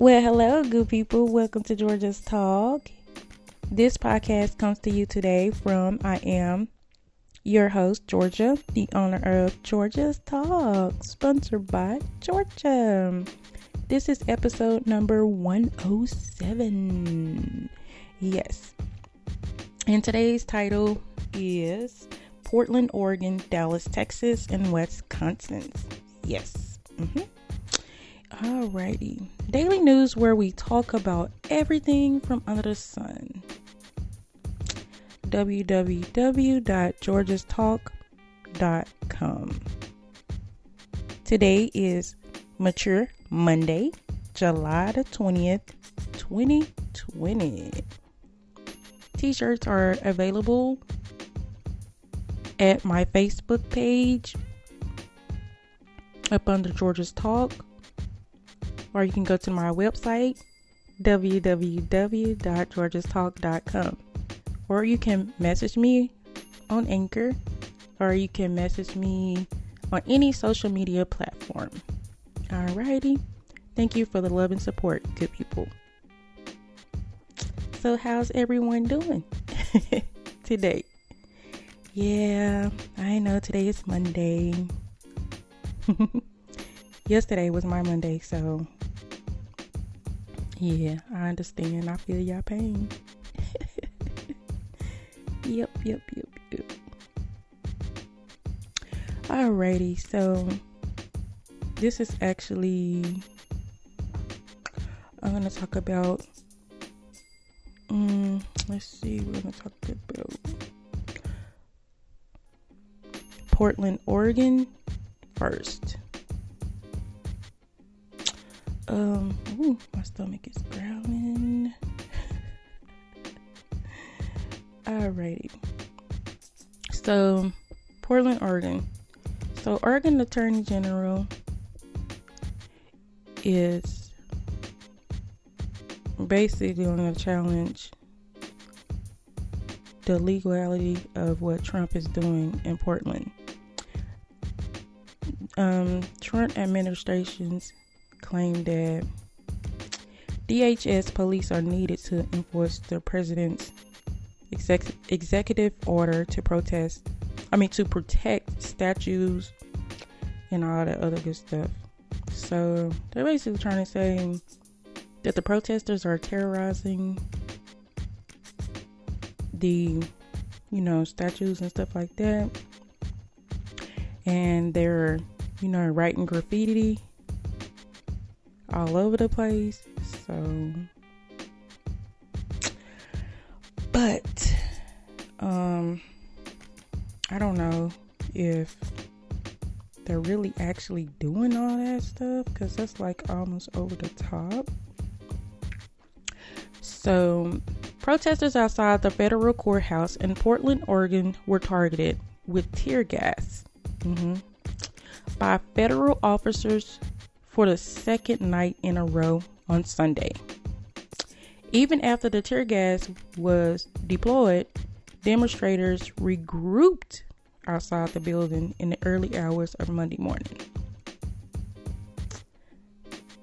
Well, hello, good people. Welcome to Georgia's Talk. This podcast comes to you today from I am your host, Georgia, the owner of Georgia's Talk, sponsored by Georgia. This is episode number 107. Yes. And today's title is Portland, Oregon, Dallas, Texas, and Wisconsin. Yes. Mm-hmm. Alrighty. Daily news where we talk about everything from under the sun. www.georgiastalk.com. Today is Mature Monday, July the 20th, 2020. T shirts are available at my Facebook page up under Georgia's Talk, or you can go to my website www.georgiastalk.com, or you can message me on Anchor, or you can message me on any social media platform. Alrighty. Thank you for the love and support, good people. So, how's everyone doing today? Yeah, I know today is Monday. Yesterday was my Monday, so yeah, I understand. I feel y'all pain. yep, yep, yep, yep. Alrighty, so this is actually I'm gonna talk about um, let's see, we're gonna talk about Portland, Oregon first. Um, ooh, my stomach is growling. Alrighty. So, Portland, Oregon. So, Oregon Attorney General is basically going to challenge the legality of what Trump is doing in Portland. Um, Trump administrations claim that DHS police are needed to enforce the president's exec- executive order to protest, I mean, to protect statues and all that other good stuff. So they're basically trying to say that the protesters are terrorizing the, you know, statues and stuff like that. And they're, you know, writing graffiti all over the place. So, but, um, I don't know if they're really actually doing all that stuff because that's like almost over the top. So, protesters outside the federal courthouse in Portland, Oregon were targeted with tear gas mm-hmm, by federal officers for the second night in a row on Sunday. Even after the tear gas was deployed, demonstrators regrouped outside the building in the early hours of Monday morning.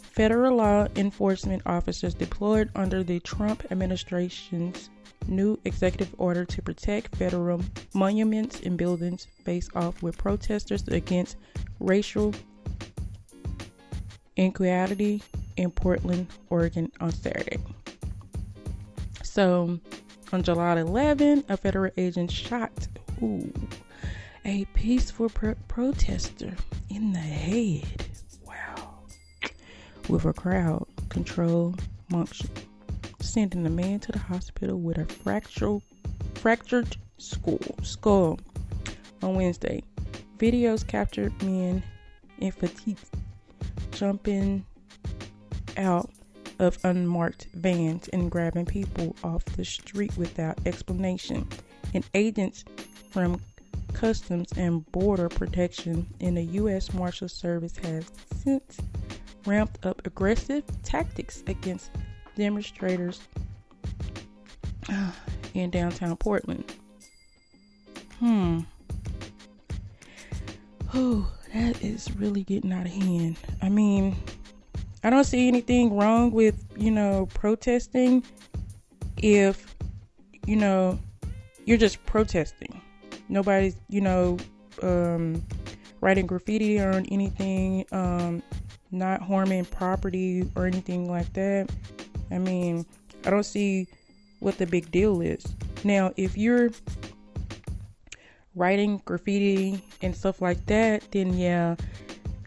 Federal law enforcement officers deployed under the Trump administration's new executive order to protect federal monuments and buildings face off with protesters against racial inequality in Portland, Oregon on Saturday. So, on July 11, a federal agent shot ooh, a peaceful pro- protester in the head. Wow. With a crowd control function, sending the man to the hospital with a fractured, fractured skull, skull on Wednesday. Videos captured men in fatigue jumping out of unmarked vans and grabbing people off the street without explanation. And agents from Customs and Border Protection in the U.S. Marshal Service have since ramped up aggressive tactics against demonstrators in downtown Portland. Hmm. Oh, that is really getting out of hand. I mean, I don't see anything wrong with, you know, protesting if, you know, you're just protesting. Nobody's, you know, um, writing graffiti or anything, um, not harming property or anything like that. I mean, I don't see what the big deal is. Now, if you're writing graffiti and stuff like that, then yeah,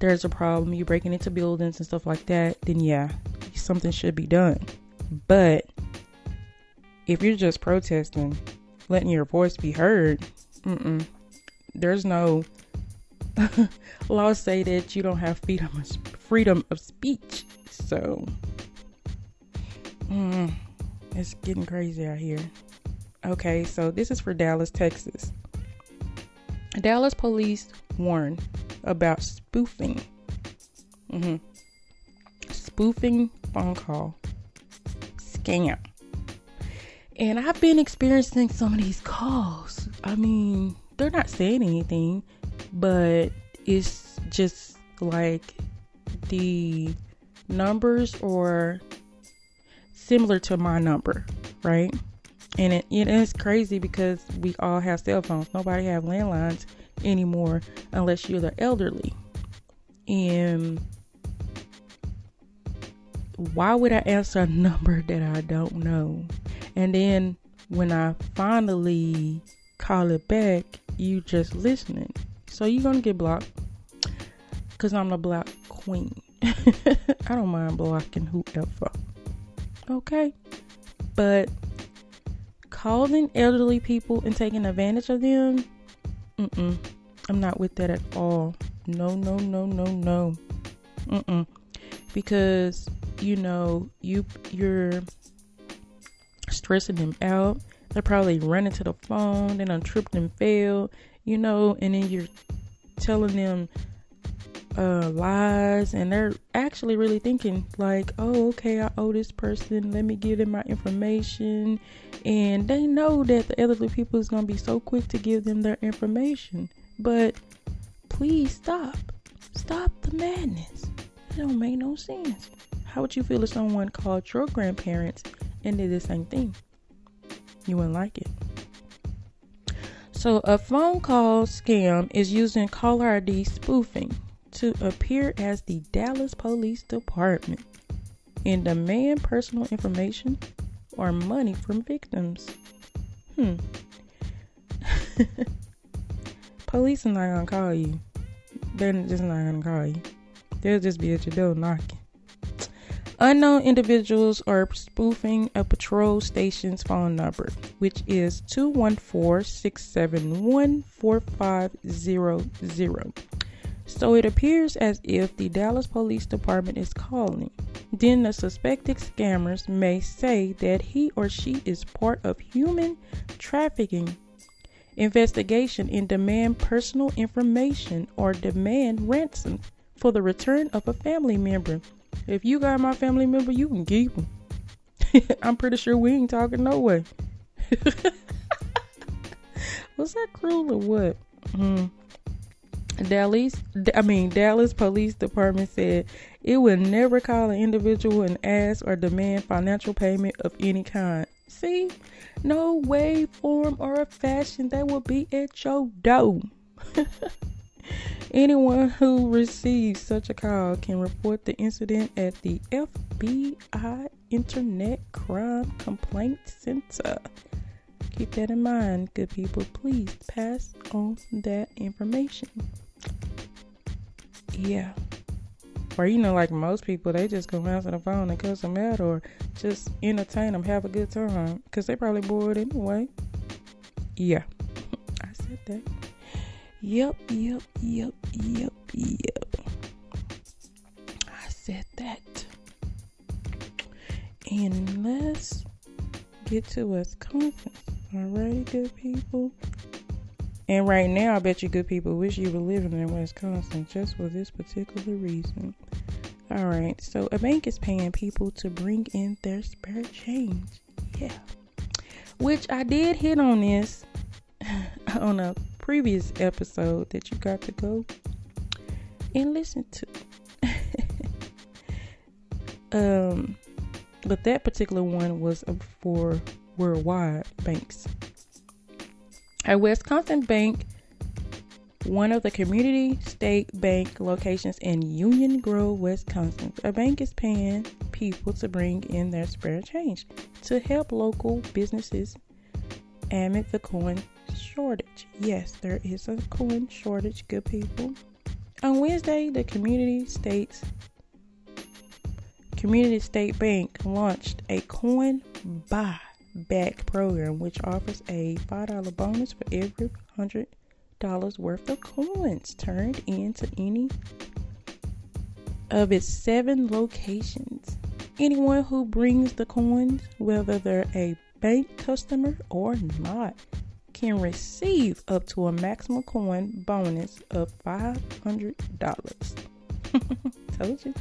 there's a problem. You're breaking into buildings and stuff like that, then yeah, something should be done. But if you're just protesting, letting your voice be heard, there's no laws say that you don't have freedom of, freedom of speech. So, mm, it's getting crazy out here. Okay, so this is for Dallas, Texas. Dallas police warn about spoofing. Mm-hmm. Spoofing phone call scam. And I've been experiencing some of these calls. I mean, they're not saying anything, but it's just like the numbers or similar to my number, right? And it, it is crazy because we all have cell phones. Nobody have landlines anymore unless you're the elderly. And why would I answer a number that I don't know? And then when I finally call it back, you just listening. So you're gonna get blocked. Cause I'm the block queen. I don't mind blocking whoever. Okay. But calling elderly people and taking advantage of them, mm-mm. I'm not with that at all. No, no, no, no, no. Mm-mm. Because you know you you're stressing them out. They're probably running to the phone, then I'm tripped and failed, you know, and then you're telling them uh, lies and they're actually really thinking like oh okay i owe this person let me give them my information. And they know that the elderly people is going to be so quick to give them their information. But please stop. Stop the madness. It don't make no sense. How would you feel if someone called your grandparents and did the same thing? You wouldn't like it. So a phone call scam is using caller id spoofing to appear as the Dallas Police Department and demand personal information or money from victims. Hmm. Police are not gonna call you. They're just not gonna call you. They'll just be at your door knocking. Unknown individuals are spoofing a patrol station's phone number, which is 214 671 4500 so it appears as if the Dallas Police Department is calling. Then the suspected scammers may say that he or she is part of human trafficking investigation and demand personal information or demand ransom for the return of a family member. If you got my family member, you can keep him. I'm pretty sure we ain't talking no way. Was that cruel or what? Hmm. Dallas, I mean Dallas Police Department said it would never call an individual and ask or demand financial payment of any kind. See, no way, form, or fashion that will be at your door. Anyone who receives such a call can report the incident at the FBI Internet Crime Complaint Center. Keep that in mind, good people. Please pass on that information yeah. Or you know, like most people, they just go answer the phone and cuss them out, or just entertain them, have a good time, cause they probably bored anyway. Yeah, I said that. Yep, yep, yep, yep, yep. I said that. And let's get to what's Wisconsin. Alrighty, good people. And right now, I bet you good people wish you were living in Wisconsin just for this particular reason. All right, so a bank is paying people to bring in their spare change. Yeah. Which I did hit on this on a previous episode that you got to go and listen to. Um, but that particular one was for worldwide banks. At Wisconsin Bank, one of the community state bank locations in Union Grove, Wisconsin, a bank is paying people to bring in their spare change to help local businesses amid the coin shortage. Yes, there is a coin shortage, good people. On Wednesday, the community states Community State Bank launched a coin buy back program which offers a $5 bonus for every $100 worth of coins turned into any of its seven locations. Anyone who brings the coins, whether they're a bank customer or not, can receive up to a maximum coin bonus of $500. Told you.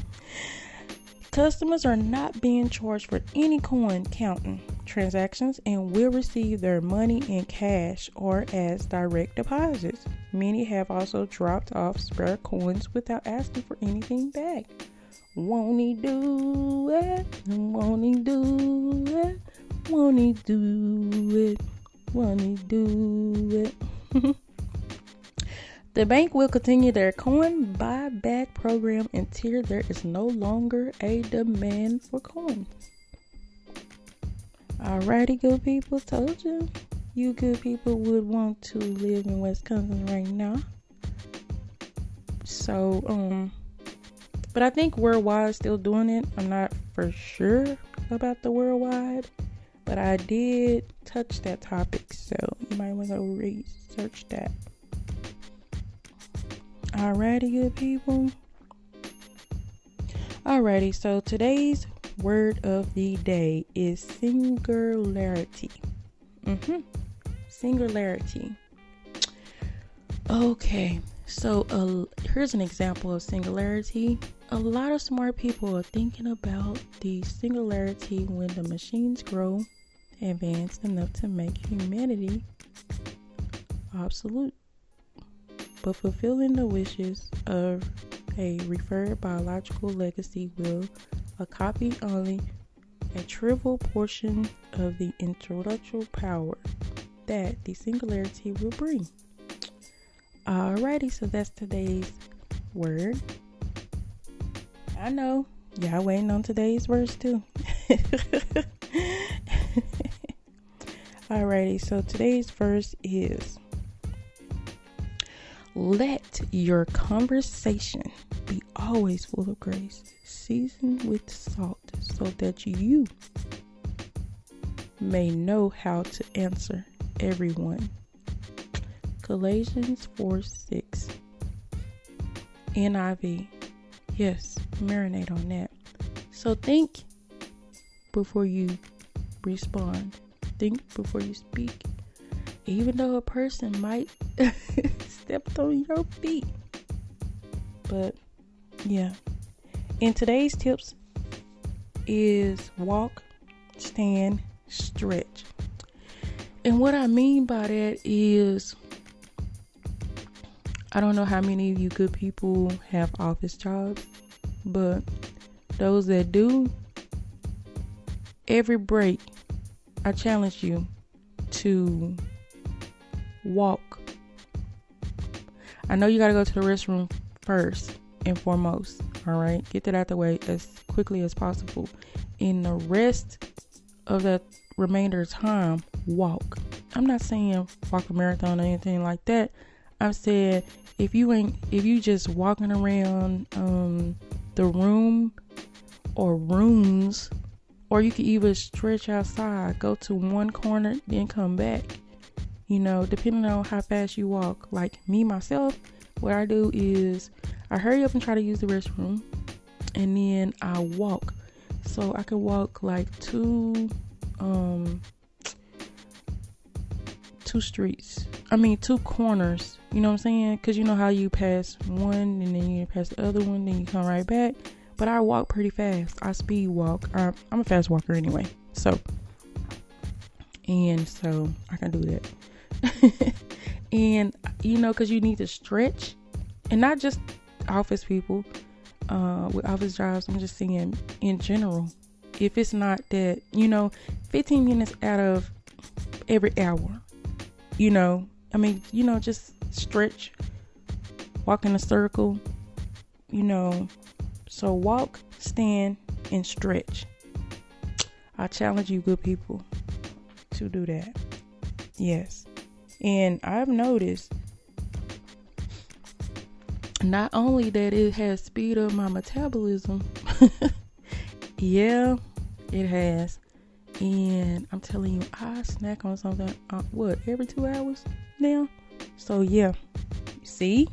Customers are not being charged for any coin counting transactions and will receive their money in cash or as direct deposits. Many have also dropped off spare coins without asking for anything back. Won't he do it? Won't he do it? Won't he do it? Won't he do it? The bank will continue their coin buyback program until there is no longer a demand for coins. Alrighty, good people, told you. You good people would want to live in Wisconsin right now. So, um, but I think Worldwide still doing it. I'm not for sure about the Worldwide, but I did touch that topic, so you might want to research that. Alrighty, good people. Alrighty, so today's word of the day is singularity. Mm-hmm. Singularity. Okay, so uh, here's an example of singularity. A lot of smart people are thinking about the singularity when the machines grow advanced enough to make humanity obsolete but fulfilling the wishes of a referred biological legacy will a copy only a trivial portion of the intellectual power that the singularity will bring. Alrighty, so that's today's word. I know y'all waiting on today's words too. Alrighty, so today's verse is let your conversation always full of grace, seasoned with salt, so that you may know how to answer everyone. Galatians 4 6. NIV. Yes, marinate on that. So think before you respond, think before you speak. Even though a person might stepped on your feet. But yeah. And today's tips is walk, stand, stretch. And what I mean by that is I don't know how many of you good people have office jobs, but those that do, every break, I challenge you to walk I know you got to go to the restroom first and foremost. All right, get that out the way as quickly as possible. In the rest of that remainder time, walk. I'm not saying walk a marathon or anything like that. I'm saying if you ain't if you just walking around um, the room or rooms, or you can even stretch outside, go to one corner, then come back you know, depending on how fast you walk. Like me myself, what I do is I hurry up and try to use the restroom and then I walk. So I can walk like two um two streets. I mean two corners. You know what I'm saying? Cuz you know how you pass one and then you pass the other one, then you come right back. But I walk pretty fast. I speed walk. I'm, I'm a fast walker anyway. So and so I can do that. and you know, because you need to stretch, and not just office people. uh, with office jobs. I'm just saying in general. If it's not that, you know, 15 minutes out of every hour, you know, I mean, you know, just stretch, walk in a circle, you know. So walk, stand, and stretch. I challenge you, good people, to do that. Yes. And I've noticed not only that it has speed up my metabolism, yeah, it has. And I'm telling you, I snack on something, uh, what, every two hours now? So, yeah, see?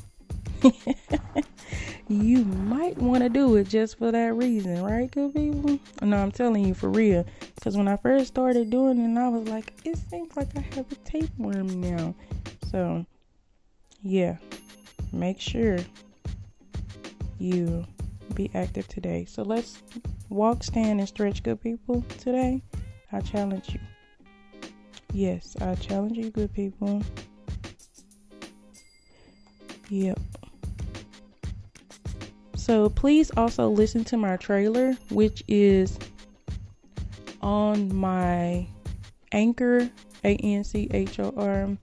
you might want to do it just for that reason, right, good people? No, I'm telling you for real. Because when I first started doing it, I was like, it seems like I have a tapeworm now. So, yeah, make sure you be active today. So let's walk, stand, and stretch, good people, today. I challenge you. Yes, I challenge you, good people. Yep. So please also listen to my trailer, which is on my Anchor, A N C H O R.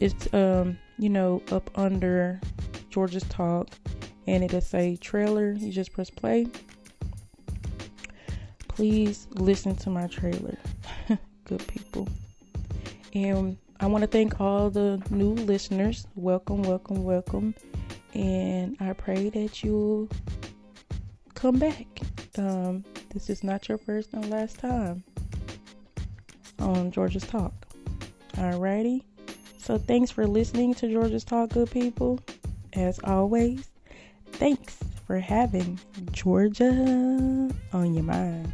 It's um, you know, up under Georgia's Talk, and it'll say trailer. You just press play. Please listen to my trailer, good people. And I want to thank all the new listeners. Welcome, welcome, welcome and I pray that you'll come back. Um, this is not your first and last time on Georgia's Talk. Alrighty. So thanks for listening to Georgia's Talk, good people. As always, thanks for having Georgia on your mind.